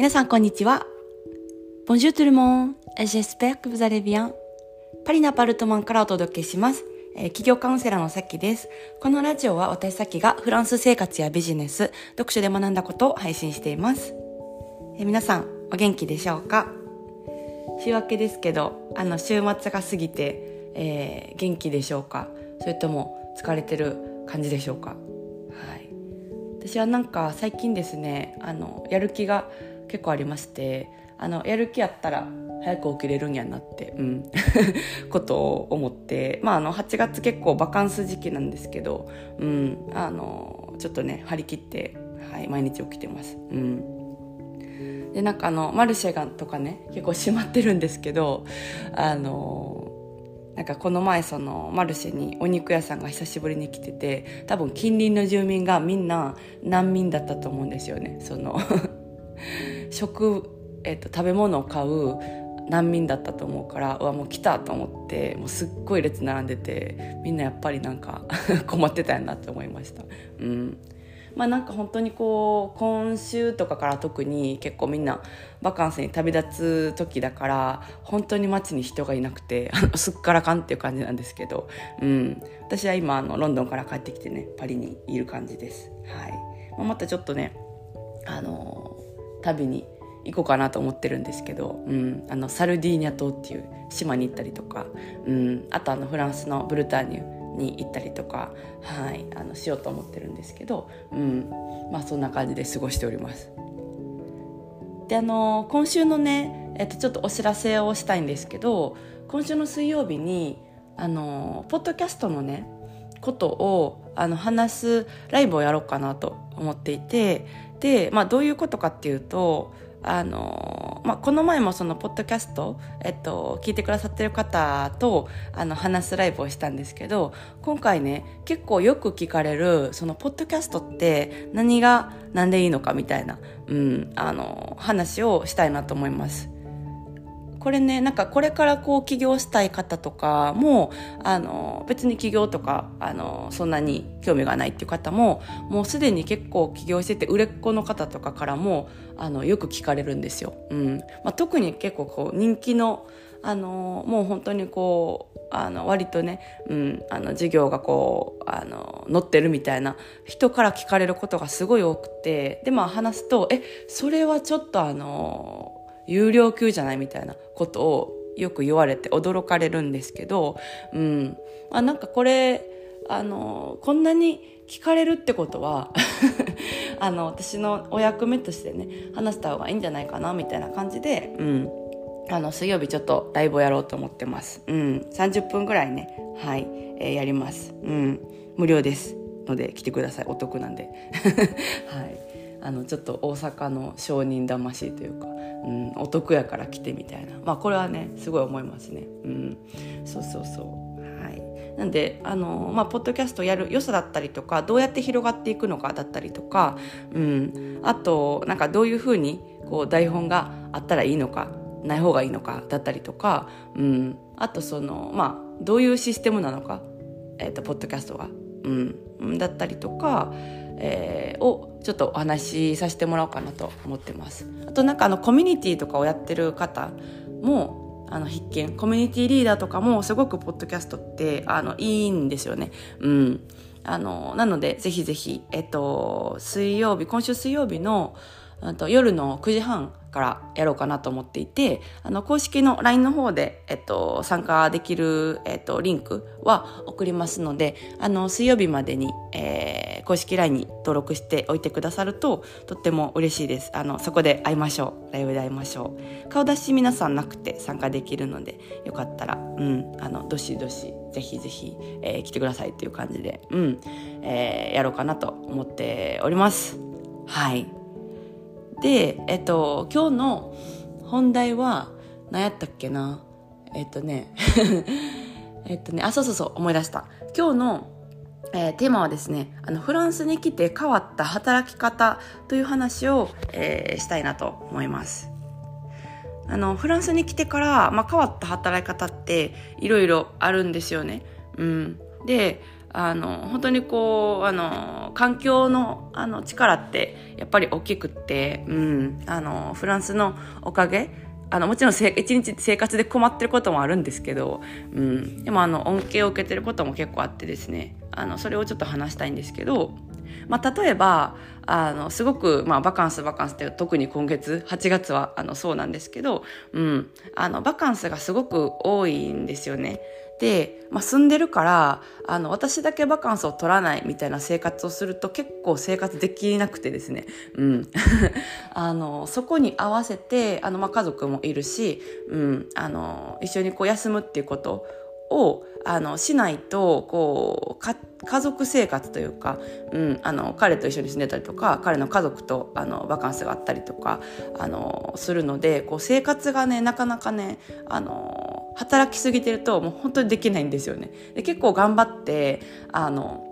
皆さんこんにちは。Bonjour tout le monde. J'espère que vous allez bien. パリのアパルトマンからお届けします。えー、企業カウンセラーのさきです。このラジオは私さきがフランス生活やビジネス、読書で学んだことを配信しています。えー、皆さんお元気でしょうか？週明けですけど、あの週末が過ぎて、えー、元気でしょうか？それとも疲れてる感じでしょうか？はい。私はなんか最近ですね、あの、やる気が結構ありましてあのやる気やったら早く起きれるんやなって、うん、ことを思って、まあ、あの8月結構バカンス時期なんですけど、うん、あのちょっとね張り切って、はい、毎日起きてます。うん。でなんかあのマルシェがとかね結構閉まってるんですけどあのなんかこの前そのマルシェにお肉屋さんが久しぶりに来てて多分近隣の住民がみんな難民だったと思うんですよね。その 食、えーと、食べ物を買う難民だったと思うからうわもう来たと思ってもうすっごい列並んでてみんなやっぱりなんか 困ってたんやなって思いました。うんまあなんか本当にこう今週とかから特に結構みんなバカンスに旅立つ時だから本当に街に人がいなくてあの すっからかんっていう感じなんですけど、うん、私は今あのロンドンから帰ってきてねパリにいる感じです。はいまあ、またちょっとねあの旅に行こうかなと思ってるんですけど、うん、あのサルディーニャ島っていう島に行ったりとか、うん、あとあのフランスのブルターニュに行ったりとか、はい、あのしようと思ってるんですけど、うんまあ、そんな感じで過ごしております。であの今週のね、えっと、ちょっとお知らせをしたいんですけど今週の水曜日にあのポッドキャストのねことをあの話すライブをやろうかなと思っていてで、まあ、どういうことかっていうとあの、まあ、この前もそのポッドキャスト、えっと、聞いてくださってる方とあの話すライブをしたんですけど今回ね結構よく聞かれるそのポッドキャストって何が何でいいのかみたいな、うん、あの話をしたいなと思います。これねなんかこれからこう起業したい方とかもあの別に起業とかあのそんなに興味がないっていう方ももうすでに結構起業してて売れっ子の方とかからもあのよく聞かれるんですよ。うんまあ、特に結構こう人気のあのもう本当にこうあの割とね、うん、あの授業がこうあの載ってるみたいな人から聞かれることがすごい多くてでまあ話すと「えそれはちょっとあの有料級じゃないみたいなことをよく言われて驚かれるんですけど、うん。あ、なんかこれ、あの、こんなに聞かれるってことは あの、私のお役目としてね、話した方がいいんじゃないかな、みたいな感じで、うん。あの、水曜日ちょっとライブをやろうと思ってます。うん。30分ぐらいね、はい、えー、やります。うん。無料です。ので来てください。お得なんで。はい。あのちょっと大阪の商人魂というか、うん、お得やから来てみたいな。まあこれはねすごい思いますね。うん。そうそうそう。はい。なんであのまあポッドキャストやる良さだったりとかどうやって広がっていくのかだったりとかうん。あとなんかどういうふうにこう台本があったらいいのかない方がいいのかだったりとか、うん、あとそのまあどういうシステムなのか、えーと、ポッドキャストが、うん、だったりとか、えー、をちょっとお話しさせてもらおうかなと思ってます。あとなんかあのコミュニティとかをやってる方もあの必見コミュニティリーダーとかもすごくポッドキャストってあのいいんですよね。うん。あのなのでぜひぜひえっと水曜日今週水曜日のと夜の9時半からやろうかなと思っていて、あの、公式の LINE の方で、えっと、参加できる、えっと、リンクは送りますので、あの、水曜日までに、えー、公式 LINE に登録しておいてくださると、とっても嬉しいです。あの、そこで会いましょう。ライブで会いましょう。顔出し皆さんなくて参加できるので、よかったら、うん、あの、どしどし、ぜひぜひ、えー、来てくださいっていう感じで、うん、えー、やろうかなと思っております。はい。で、えっと、今日の本題は、何やったっけな？えっとね、えっとね、あ、そうそうそう、思い出した。今日の、えー、テーマはですね、あの、フランスに来て変わった働き方という話を、えー、したいなと思います。あの、フランスに来てから、まあ、変わった働き方っていろいろあるんですよね。うん。で、あの本当にこうあの環境のあの力ってやっぱり大きくって、うん、あのフランスのおかげあのもちろん一日生活で困ってることもあるんですけど、うん、でもあの恩恵を受けてることも結構あってですねあのそれをちょっと話したいんですけど、まあ、例えばあのすごく、まあ、バカンスバカンスって特に今月8月はあのそうなんですけど、うん、あのバカンスがすごく多いんですよね。で、まあ、住んでるからあの私だけバカンスを取らないみたいな生活をすると結構生活できなくてですね、うん、あのそこに合わせてあの、まあ、家族もいるし、うん、あの一緒にこう休むっていうことをあのしないとこう家族生活というか、うん、あの彼と一緒に住んでたりとか彼の家族とあのバカンスがあったりとかあのするのでこう生活がねなかなかねあの働きすぎてるともう本当にできないんですよね。で結構頑張ってあの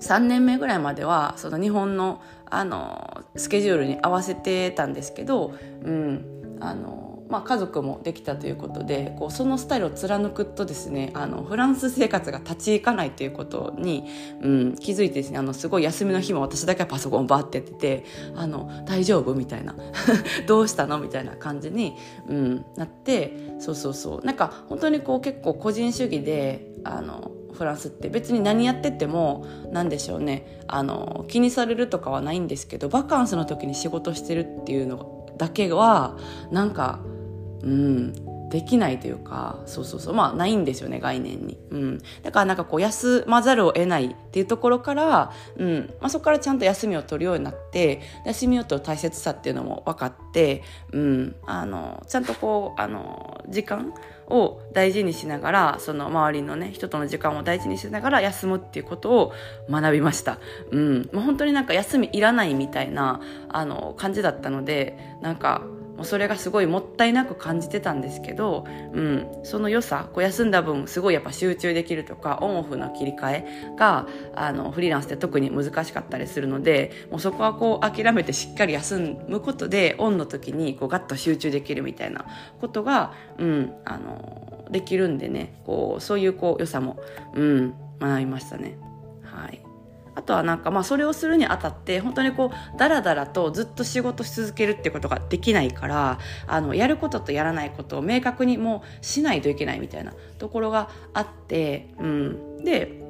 3年目ぐらいまではその日本のあのスケジュールに合わせてたんですけど、うん、あのまあ、家族もできたということでこうそのスタイルを貫くとですねあのフランス生活が立ち行かないということに、うん、気づいてですねあのすごい休みの日も私だけはパソコンバーってやってて「あの大丈夫?」みたいな「どうしたの?」みたいな感じに、うん、なってそうそうそうなんか本当にこう結構個人主義であのフランスって別に何やってても何でしょうねあの気にされるとかはないんですけどバカンスの時に仕事してるっていうのだけはなんかうん。できないというかそうそうそう。まあないんですよね概念に、うん、だからなんかこう休まざるを得ないっていうところから、うん。まあ、そこからちゃんと休みを取るようになって休みを取る大切さっていうのも分かって、うん、あのちゃんとこうあの時間を大事にしながらその周りのね人との時間を大事にしながら休むっていうことを学びました、うん。まあ、本当になんか休みいらないみたいなあの感じだったのでなんかもうそれがすごいもったいなく感じてたんですけど、うん、その良さこう休んだ分すごいやっぱ集中できるとかオンオフの切り替えがあのフリーランスって特に難しかったりするのでもうそこはこう諦めてしっかり休むことでオンの時にこうガッと集中できるみたいなことが、うん、あのできるんでねこうそういうこう良さも、うん、学びましたね。はいあとはなんかまあそれをするにあたって本当にこうダラダラとずっと仕事し続けるってことができないからあのやることとやらないことを明確にもうしないといけないみたいなところがあって、うん、で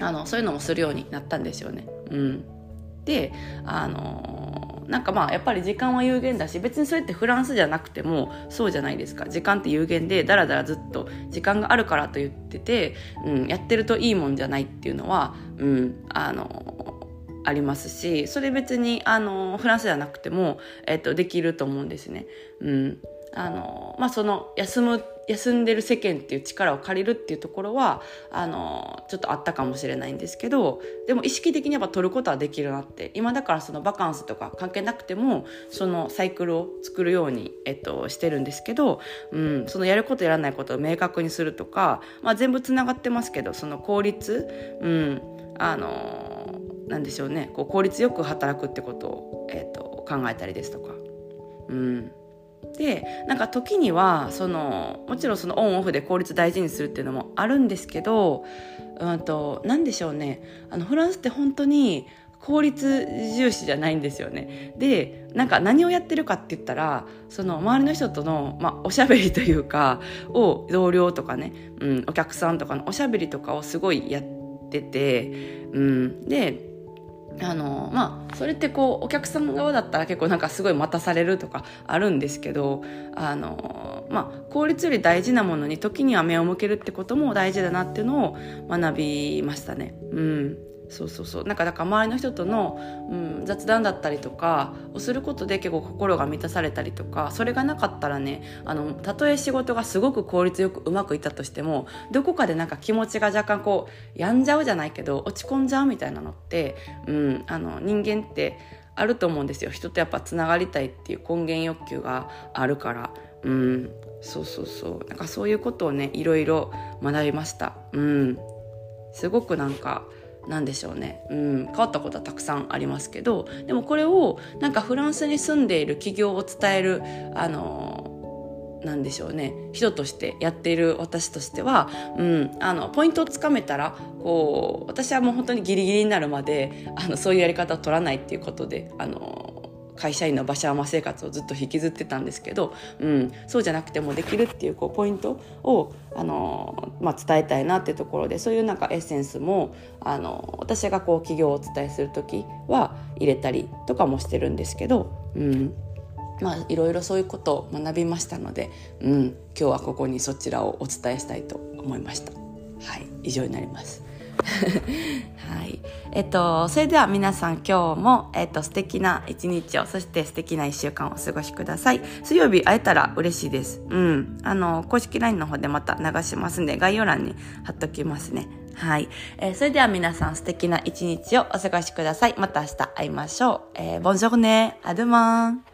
あのそういうのもするようになったんですよね。うん、であのなんかまあやっぱり時間は有限だし別にそれってフランスじゃなくてもそうじゃないですか時間って有限でだらだらずっと時間があるからと言ってて、うん、やってるといいもんじゃないっていうのは、うん、あのありますしそれ別にあのフランスじゃなくても、えっと、できると思うんですね。うんあのまあ、その休む休んでる世間っていう力を借りるっていうところはあのちょっとあったかもしれないんですけどでも意識的にやっぱ取ることはできるなって。今だからそのバカンスとか関係なくてもそのサイクルを作るように、えっと、してるんですけど、うん、そのやることやらないことを明確にするとか、まあ、全部つながってますけどその効率、うん、あのなんでしょうね。こう効率よく働くってことを、えっと、考えたりですとか。うん。でなんか時にはそのもちろんそのオンオフで効率大事にするっていうのもあるんですけど、うんと、何でしょうねあのフランスって本当に効率重視じゃないんですよね。でなんか何をやってるかって言ったらその周りの人との、まあ、おしゃべりというかを同僚とかね、うん、お客さんとかのおしゃべりとかをすごいやってて、うん、であのまあそれってこうお客さん側だったら結構なんかすごい待たされるとかあるんですけどあのまあ効率より大事なものに時には目を向けるってことも大事だなっていうのを学びましたね。うんそうそうそう。なんかだから周りの人との、うん、雑談だったりとかをすることで結構心が満たされたりとかそれがなかったらねあのたとえ仕事がすごく効率よくうまくいったとしてもどこかでなんか気持ちが若干こう病んじゃうじゃないけど落ち込んじゃうみたいなのって、うん、あの人間ってあると思うんですよ。人とやっぱつながりたいっていう根源欲求があるから。うんそうそうそう。なんかそういうことをねいろいろ学びました。うん。すごくなんかなんでしょうね、うん、変わったことはたくさんありますけどでもこれをなんかフランスに住んでいる企業を伝えるあのなんでしょうね。人としてやっている私としては、うん、あのポイントをつかめたらこう私はもう本当にギリギリになるまであのそういうやり方を取らないっていうことであの会社員の馬車馬生活をずっと引きずってたんですけど、うん、そうじゃなくてもできるっていうこうポイントをあの、まあ、伝えたいなっていうところでそういうなんかエッセンスもあの私がこう企業をお伝えする時は入れたりとかもしてるんですけど、うんまあ、いろいろそういうことを学びましたので、うん、今日はここにそちらをお伝えしたいと思いました。はい、以上になります。はい。えっと、それでは皆さん今日も、えっと、素敵な一日を、そして素敵な一週間をお過ごしください。水曜日会えたら嬉しいです。うん。あの、公式 LINE の方でまた流しますんで、概要欄に貼っときますね。はい。えー、それでは皆さん素敵な一日をお過ごしください。また明日会いましょう。えー、ボンジョルネ、アドゥマン。